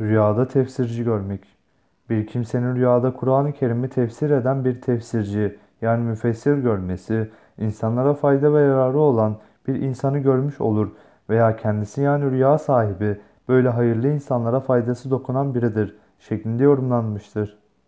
Rüyada tefsirci görmek. Bir kimsenin rüyada Kur'an-ı Kerim'i tefsir eden bir tefsirci yani müfessir görmesi, insanlara fayda ve yararı olan bir insanı görmüş olur veya kendisi yani rüya sahibi böyle hayırlı insanlara faydası dokunan biridir şeklinde yorumlanmıştır.